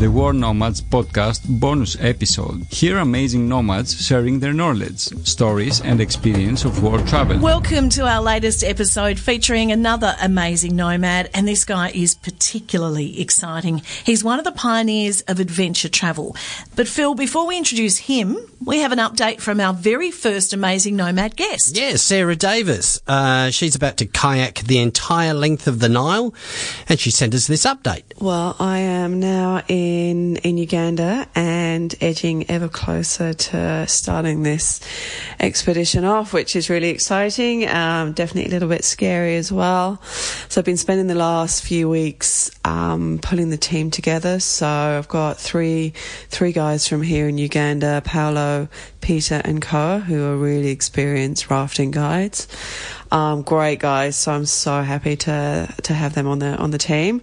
the World Nomads podcast bonus episode. Hear amazing nomads sharing their knowledge, stories, and experience of war travel. Welcome to our latest episode featuring another amazing nomad, and this guy is particularly exciting. He's one of the pioneers of adventure travel. But Phil, before we introduce him, we have an update from our very first amazing nomad guest. Yeah, Sarah Davis. Uh, she's about to kayak the entire length of the Nile, and she sent us this update. Well, I am now in in Uganda and edging ever closer to starting this expedition off, which is really exciting. Um, definitely a little bit scary as well. So I've been spending the last few weeks um, pulling the team together. So I've got three three guys from here in Uganda: Paolo, Peter, and Koa, who are really experienced rafting guides. Um, great guys, so I'm so happy to to have them on the on the team,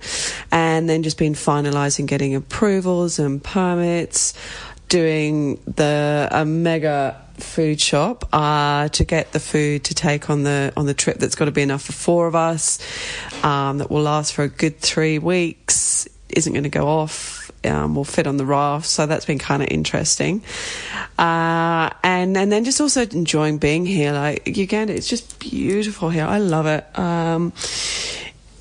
and then just been finalising getting approvals and permits, doing the a mega food shop uh, to get the food to take on the on the trip. That's got to be enough for four of us. Um, that will last for a good three weeks. Isn't going to go off. Um, will fit on the raft, so that's been kind of interesting. Uh, and and then just also enjoying being here. Like Uganda, it's just beautiful here. I love it. Um,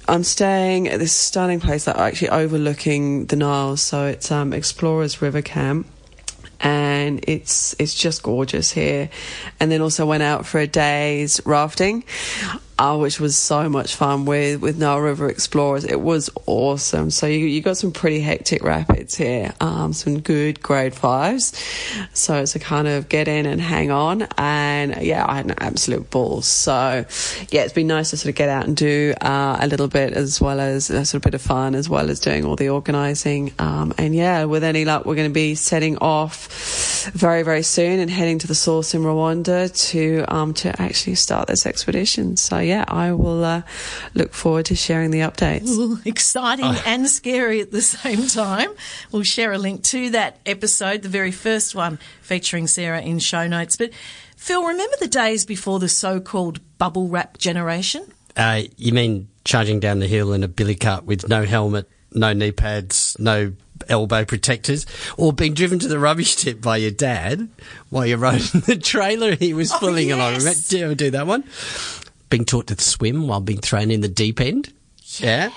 I'm staying at this stunning place that actually overlooking the Nile, so it's um, Explorers River Camp and it's it's just gorgeous here. And then also went out for a day's rafting, which was so much fun with with Nile River Explorers. It was awesome. So you you got some pretty hectic rapids here, um, some good grade fives. So it's a kind of get in and hang on, and yeah, I had an absolute ball. So yeah, it's been nice to sort of get out and do uh, a little bit as well as a sort of bit of fun as well as doing all the organising. Um, and yeah, with any luck, we're going to be setting off very very soon and heading to the source in Rwanda to um, to actually start this expedition. So yeah, I will uh, look forward to sharing the updates. Ooh, exciting and scary at the same time. We'll share a link to that episode, the very first one featuring Sarah in show notes. But Phil, remember the days before the so-called bubble wrap generation? Uh, you mean charging down the hill in a billy cart with no helmet, no knee pads, no elbow protectors, or being driven to the rubbish tip by your dad while you're riding the trailer he was Oh, pulling along. yes. Remember- Do you ever do that one? Being taught to swim while being thrown in the deep end. Yeah.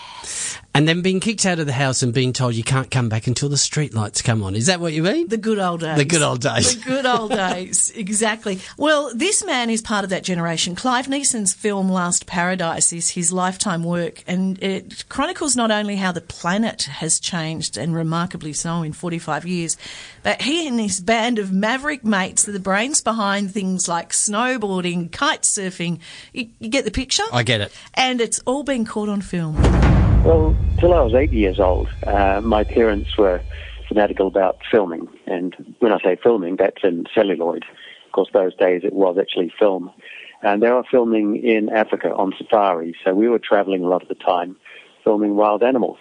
And then being kicked out of the house and being told you can't come back until the street lights come on. Is that what you mean? The good old days. The good old days. The good old days, exactly. Well, this man is part of that generation. Clive Neeson's film Last Paradise is his lifetime work, and it chronicles not only how the planet has changed, and remarkably so in 45 years, but he and his band of maverick mates are the brains behind things like snowboarding, kite surfing. You, you get the picture? I get it. And it's all been caught on film. Well, till I was eight years old, uh, my parents were fanatical about filming. And when I say filming, that's in celluloid. Of course, those days it was actually film. And they were filming in Africa on safari. So we were traveling a lot of the time filming wild animals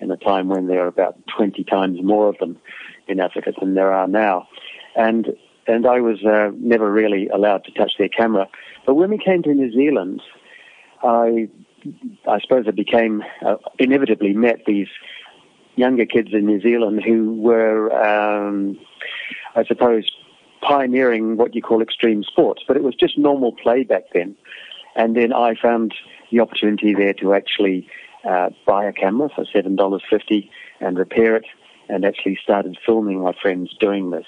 in a time when there are about 20 times more of them in Africa than there are now. And and I was uh, never really allowed to touch their camera. But when we came to New Zealand, I I suppose I became uh, inevitably met these younger kids in New Zealand who were, um, I suppose, pioneering what you call extreme sports. But it was just normal play back then. And then I found the opportunity there to actually uh, buy a camera for seven dollars fifty and repair it, and actually started filming my friends doing this.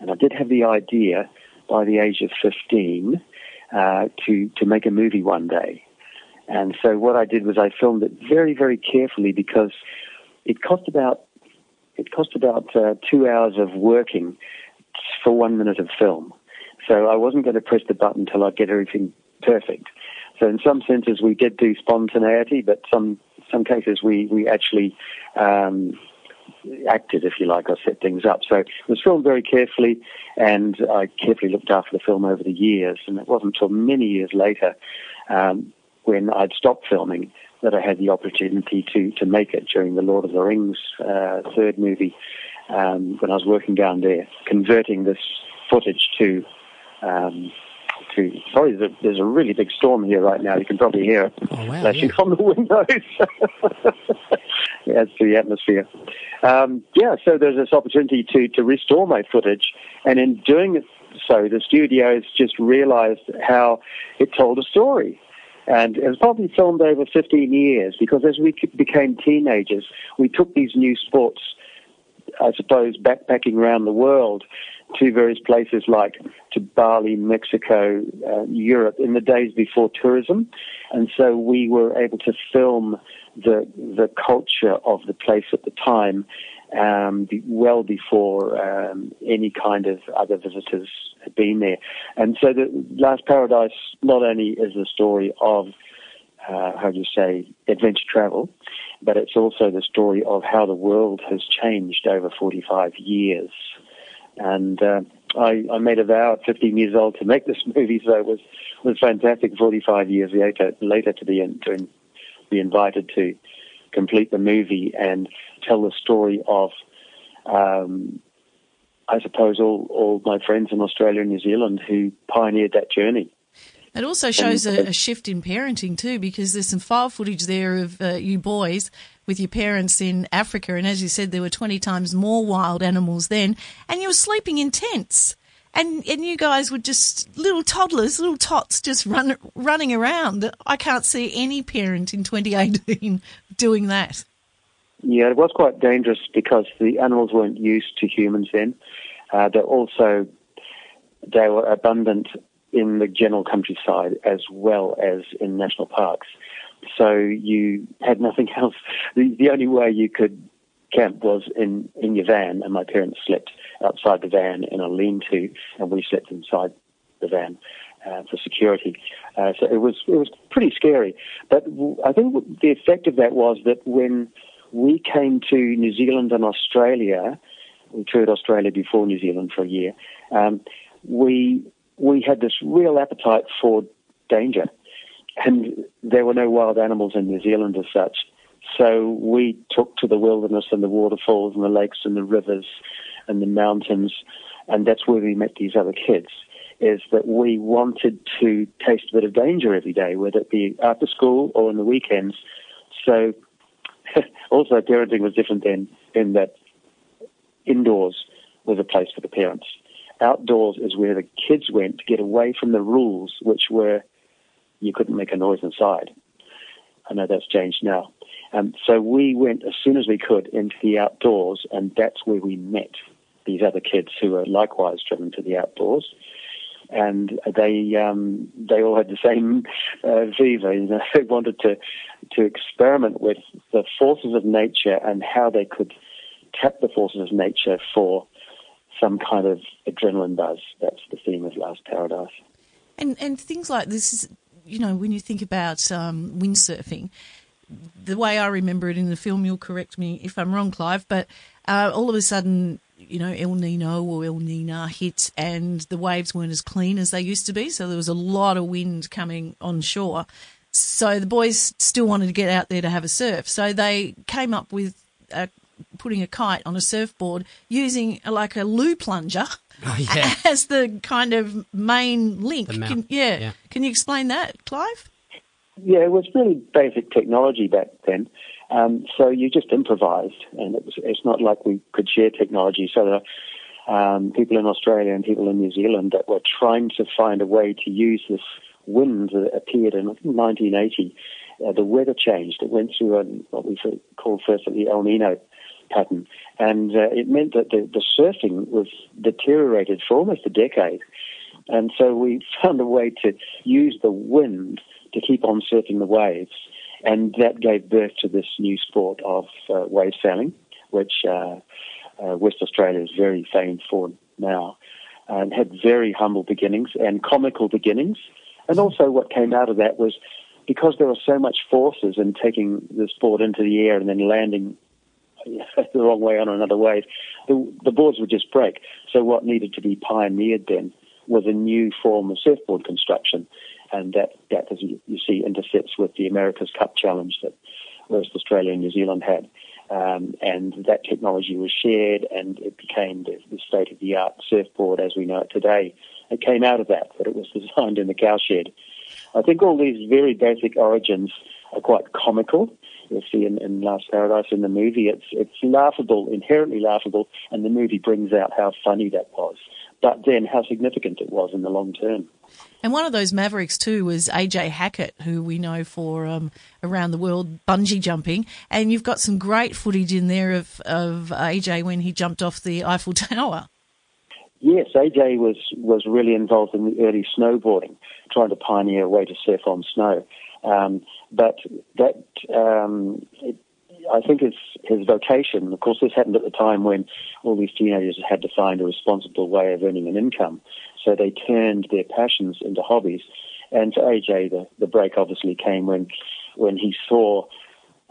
And I did have the idea by the age of fifteen uh, to to make a movie one day. And so what I did was I filmed it very, very carefully because it cost about it cost about uh, two hours of working for one minute of film. So I wasn't going to press the button until I get everything perfect. So in some senses we did do spontaneity, but some some cases we we actually um, acted, if you like, or set things up. So it was filmed very carefully, and I carefully looked after the film over the years. And it wasn't until many years later, um, when I'd stopped filming, that I had the opportunity to to make it during the Lord of the Rings uh, third movie. Um, when I was working down there, converting this footage to um, to. Sorry, there's a, really big storm here right now. You can probably hear it Oh, wow, flashing yeah. on the windows. yeah, it's the atmosphere. Um, yeah, so there's this opportunity to, to restore my footage, and in doing it so, the studios just realized how it told a story. And it was probably filmed over 15 years because as we became teenagers, we took these new sports I suppose, backpacking around the world to various places like to Bali, Mexico, uh, Europe in the days before tourism. And so we were able to film the, the culture of the place at the time um, well before um, any kind of other visitors had been there. And so the Last Paradise not only is the story of uh, how do you say, adventure travel, but it's also the story of how the world has changed over 45 years. And uh, I, I made a vow at 15 years old to make this movie, so it was was fantastic. 45 years later, later to be in, to be invited to complete the movie and tell the story of, um, I suppose, all all my friends in Australia and New Zealand who pioneered that journey. It also shows a, a shift in parenting too, because there's some file footage there of uh, you boys with your parents in Africa, and as you said, there were 20 times more wild animals then, and you were sleeping in tents. And, and you guys were just little toddlers, little tots, just run, running around. I can't see any parent in 2018 doing that. Yeah, it was quite dangerous because the animals weren't used to humans then. Uh, they're also they were abundant in the general countryside as well as in national parks. So you had nothing else. The, the only way you could camp was in, in your van, and my parents slept outside the van in a lean-to, and we slept inside the van uh, for security. Uh, so it was it was pretty scary. But I think the effect of that was that when we came to New Zealand and Australia, we toured Australia before New Zealand for a year. Um, we we had this real appetite for danger, and there were no wild animals in New Zealand as such. So we took to the wilderness and the waterfalls and the lakes and the rivers and the mountains, and that's where we met these other kids. Is that we wanted to taste a bit of danger every day, whether it be after school or on the weekends. So also parenting was different then in that indoors was a place for the parents. Outdoors is where the kids went to get away from the rules, which were you couldn't make a noise inside. I know that's changed now. Um, so we went as soon as we could into the outdoors, and that's where we met these other kids who were likewise driven to the outdoors. And they um, they all had the same uh, viva. You know, they wanted to to experiment with the forces of nature and how they could tap the forces of nature for some kind of adrenaline buzz. That's the theme of Last Paradise. And and things like this is, you know, when you think about um, windsurfing, the way I remember it in the film, you'll correct me if I'm wrong, Clive, but uh, all of a sudden, you know, El Nino or El Nina hit and the waves weren't as clean as they used to be. So there was a lot of wind coming on shore. So the boys still wanted to get out there to have a surf. So they came up with uh, putting a kite on a surfboard using uh, like a loo plunger Oh, yeah. as the kind of main link. The mount, Can, yeah. yeah. Can you explain that, Clive? Yeah, it was really basic technology back then. Um, so you just improvised, and it was, it's not like we could share technology. So there are um, people in Australia and people in New Zealand that were trying to find a way to use this wind that appeared in I think, 1980. Uh, the weather changed. It went through a, what we call first of the El Nino pattern, and uh, it meant that the, the surfing was deteriorated for almost a decade. And so we found a way to use the wind to keep on surfing the waves. And that gave birth to this new sport of uh, wave sailing, which uh, uh, West Australia is very famed for now. And had very humble beginnings and comical beginnings. And also, what came out of that was because there were so much forces in taking the sport into the air and then landing the wrong way on another wave, the, the boards would just break. So, what needed to be pioneered then was a new form of surfboard construction, and that, that as you, you see, intercepts with the America's Cup Challenge that West Australia and New Zealand had. Um, and that technology was shared, and it became the, the state of the art surfboard as we know it today. it came out of that, but it was designed in the cowshed. I think all these very basic origins are quite comical. You'll see in, in Last Paradise in the movie, it's it's laughable, inherently laughable, and the movie brings out how funny that was. But then how significant it was in the long term. And one of those mavericks too was AJ Hackett, who we know for um, around the world bungee jumping. And you've got some great footage in there of, of AJ when he jumped off the Eiffel Tower. Yes, AJ was was really involved in the early snowboarding, trying to pioneer a way to surf on snow. Um, but that um, it, I think his his vocation. Of course, this happened at the time when all these teenagers had to find a responsible way of earning an income. So they turned their passions into hobbies. And for AJ, the, the break obviously came when when he saw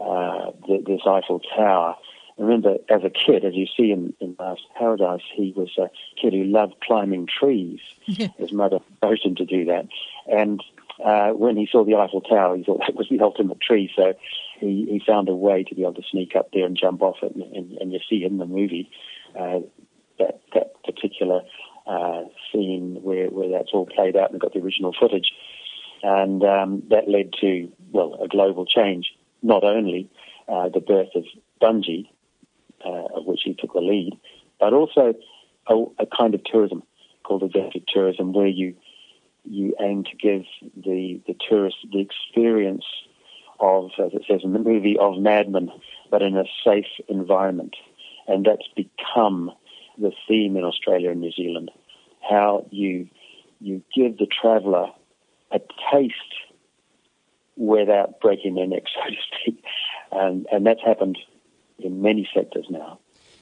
uh, the, this Eiffel Tower remember as a kid, as you see in, in Last Paradise, he was a kid who loved climbing trees. His mother urged him to do that. And uh, when he saw the Eiffel Tower, he thought that was the ultimate tree. So he, he found a way to be able to sneak up there and jump off it. And, and, and you see in the movie uh, that, that particular uh, scene where, where that's all played out and got the original footage. And um, that led to, well, a global change, not only uh, the birth of Bungee, uh, of which he took the lead, but also a, a, kind of tourism called adventure tourism, where you you aim to give the the tourist the experience of, as it says in the movie, of madmen, but in a safe environment, and that's become the theme in Australia and New Zealand. How you you give the traveller a taste without breaking their neck, so to speak, and and that's happened in many sectors now.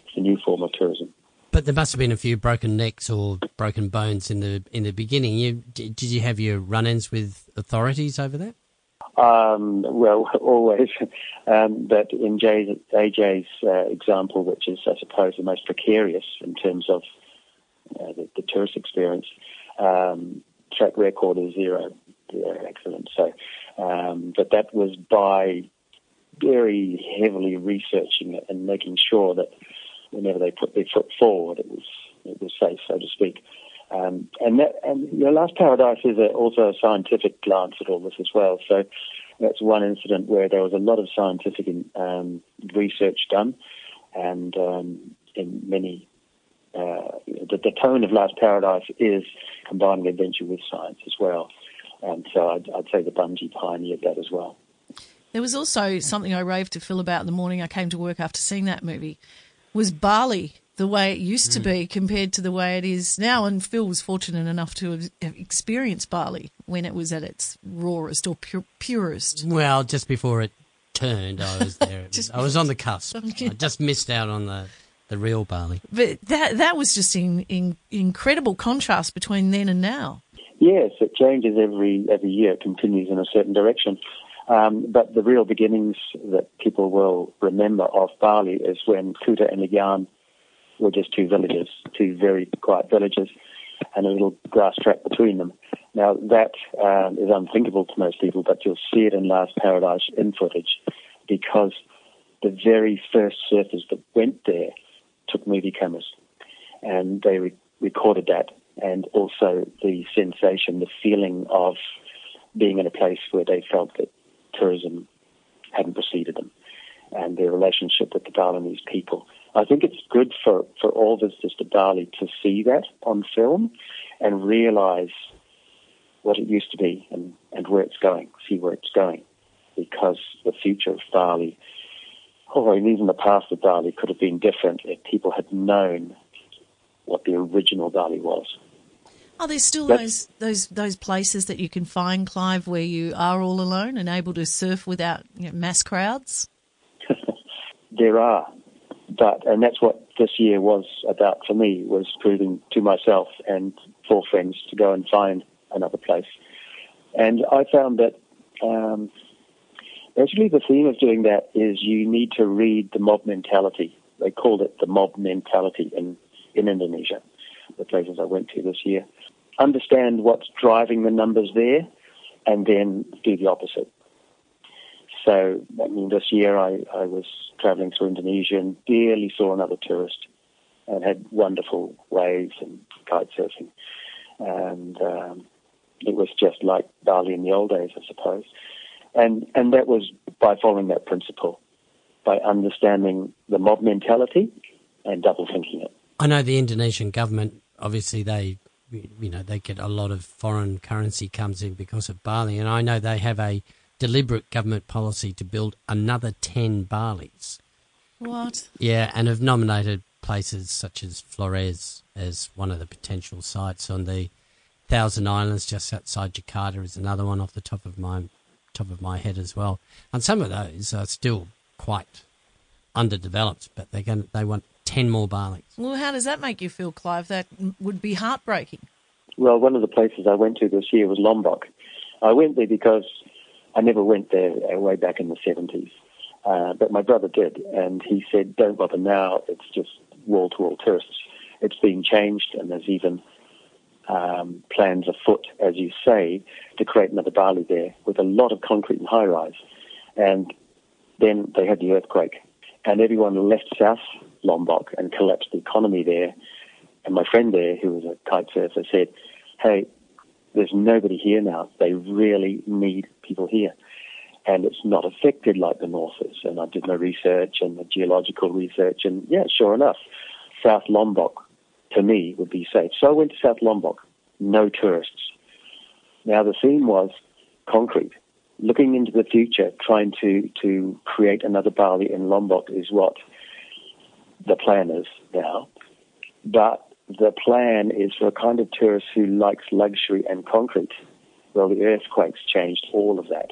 It's a new form of tourism. But there must have been a few broken necks or broken bones in the in the beginning. You, did you have your run-ins with authorities over that? Um, well, always. Um, but in Jay's, AJ's uh, example, which is, I suppose, the most precarious in terms of uh, the, the, tourist experience, um, track record is zero, zero accident. So, um, but that was by very heavily researching it and making sure that whenever they put their foot forward, it was it was safe, so to speak. Um, and that, and you know, Last Paradise is a, also a scientific glance at all this as well. So that's one incident where there was a lot of scientific um, research done, and um, in many. Uh, the, the, tone of Last Paradise is combining adventure with science as well, and so I'd, I'd say the Bungee pioneered that as well. There was also something I raved to Phil about in the morning I came to work after seeing that movie was Bali the way it used mm. to be compared to the way it is now. And Phil was fortunate enough to have experienced Bali when it was at its rawest or purest. Well, just before it turned, I was there. was, I was on the cusp. I just missed out on the the real Bali. But that that was just in, in incredible contrast between then and now. Yes, it changes every every year. It continues in a certain direction. Um, but the real beginnings that people will remember of Bali is when Kuta and Legian were just two villages, two very quiet villages, and a little grass track between them. Now that um, is unthinkable to most people, but you'll see it in Last Paradise in footage because the very first surfers that went there took movie cameras and they re- recorded that and also the sensation, the feeling of being in a place where they felt that tourism hadn't preceded them and their relationship with the Balinese people. I think it's good for, for all visitors to Bali to see that on film and realize what it used to be and, and where it's going, see where it's going. Because the future of Bali, or even the past of Bali, could have been different if people had known what the original Bali was. Are there still those those those places that you can find, Clive, where you are all alone and able to surf without you know, mass crowds? there are, but and that's what this year was about for me was proving to myself and four friends to go and find another place, and I found that. Um, Actually, the theme of doing that is you need to read the mob mentality. They called it the mob mentality in, in Indonesia, the places I went to this year understand what's driving the numbers there, and then do the opposite. So, I mean, this year I, I was traveling through Indonesia and barely saw another tourist and had wonderful waves and kite surfing. and um, it was just like Bali in the old days, I suppose. And and that was by following that principle, by understanding the mob mentality and double thinking it. I know the Indonesian government. Obviously, they you know they get a lot of foreign currency comes in because of Bali, and I know they have a deliberate government policy to build another ten Balis. What? Yeah, and have nominated places such as Flores as one of the potential sites on the Thousand Islands just outside Jakarta is another one off the top of my top of my head as well. And some of those are still quite underdeveloped, but they're going they want ten more Balis. Well, how does that make you feel, Clive? That would be heartbreaking. Well, one of the places I went to this year was Lombok. I went there because I never went there way back in the 70s. Uh, but my brother did, and he said, don't bother now, it's just wall to wall tourists. It's being changed, and there's even um, plans afoot, as you say, to create another Bali there with a lot of concrete and high rise. And then they had the earthquake, and everyone left South Lombok and collapsed the economy there. And my friend there, who was a kite surfer, said, Hey, there's nobody here now. They really need people here and it's not affected like the north is. And I did my research and the geological research, and yeah, sure enough, South Lombok to me would be safe. So I went to South Lombok, no tourists. Now the theme was concrete. Looking into the future, trying to, to create another Bali in Lombok is what the plan is now. But the plan is for a kind of tourist who likes luxury and concrete. Well, the earthquakes changed all of that.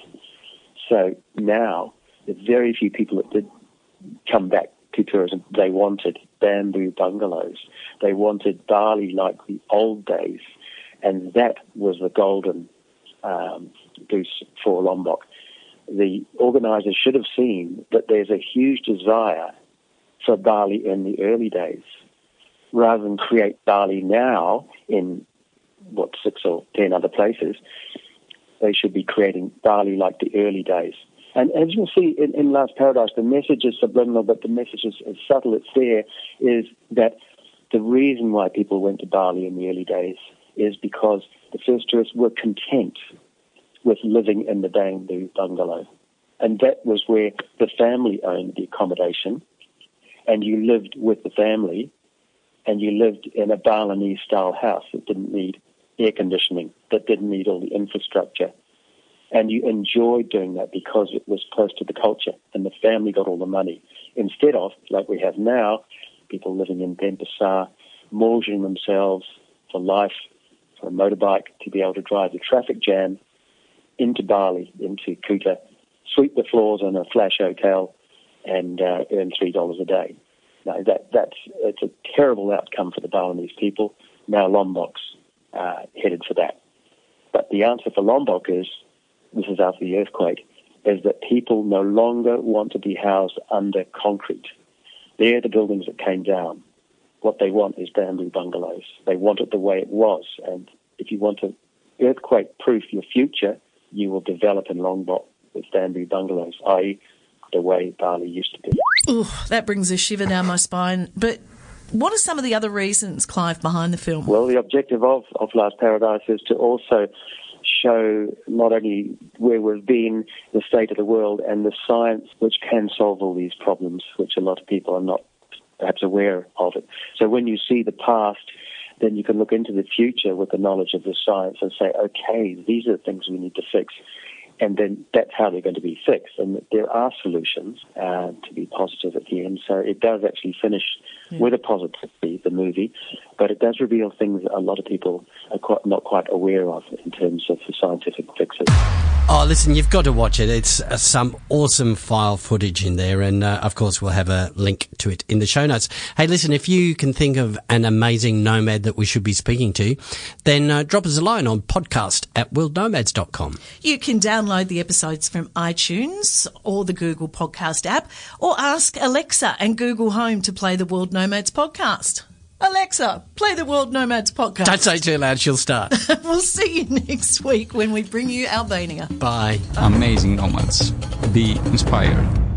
So now, there's very few people that did come back to tourism. They wanted bamboo bungalows. They wanted Bali like the old days. And that was the golden um, goose for Lombok. The organisers should have seen that there's a huge desire for Bali in the early days rather than create Bali now in what six or ten other places they should be creating Bali like the early days. And as you'll see in, in Last Paradise, the message is subliminal, but the message is, is subtle. It's there, is that the reason why people went to Bali in the early days is because the first tourists were content with living in the bamboo bungalow. And that was where the family owned the accommodation, and you lived with the family, and you lived in a Balinese style house that didn't need air conditioning that didn't need all the infrastructure. And you enjoyed doing that because it was close to the culture and the family got all the money. Instead of, like we have now, people living in Denpasar, mortgaging themselves for life, for a motorbike, to be able to drive the traffic jam into Bali, into Kuta, sweep the floors in a flash hotel, and uh, earn $3 a day. That, that's, it's a terrible outcome for the Balinese people. Now Lombok's uh, headed for that. But the answer for Lombok is this is after the earthquake is that people no longer want to be housed under concrete. They're the buildings that came down. What they want is bamboo bungalows. They want it the way it was. And if you want to earthquake proof your future, you will develop in Lombok with bamboo bungalows, i.e., the way Bali used to be. Ooh, that brings a shiver down my spine. But what are some of the other reasons, Clive, behind the film? Well, the objective of, of Last Paradise is to also show not only where we've been, the state of the world, and the science which can solve all these problems, which a lot of people are not perhaps aware of it. So when you see the past, then you can look into the future with the knowledge of the science and say, okay, these are the things we need to fix and then that's how they're going to be fixed. And there are solutions uh, to be positive at the end. So it does actually finish yeah. with a positivity, the movie, but it does reveal things that a lot of people are quite, not quite aware of in terms of the scientific fixes. Oh, listen, you've got to watch it. It's uh, some awesome file footage in there. And uh, of course, we'll have a link to it in the show notes. Hey, listen, if you can think of an amazing nomad that we should be speaking to, then uh, drop us a line on podcast at worldnomads.com. You can download the episodes from iTunes or the Google Podcast app, or ask Alexa and Google Home to play the World Nomads podcast. Alexa, play the World Nomads podcast. Don't say too loud, she'll start. we'll see you next week when we bring you Albania. Bye. Amazing Nomads. Be inspired.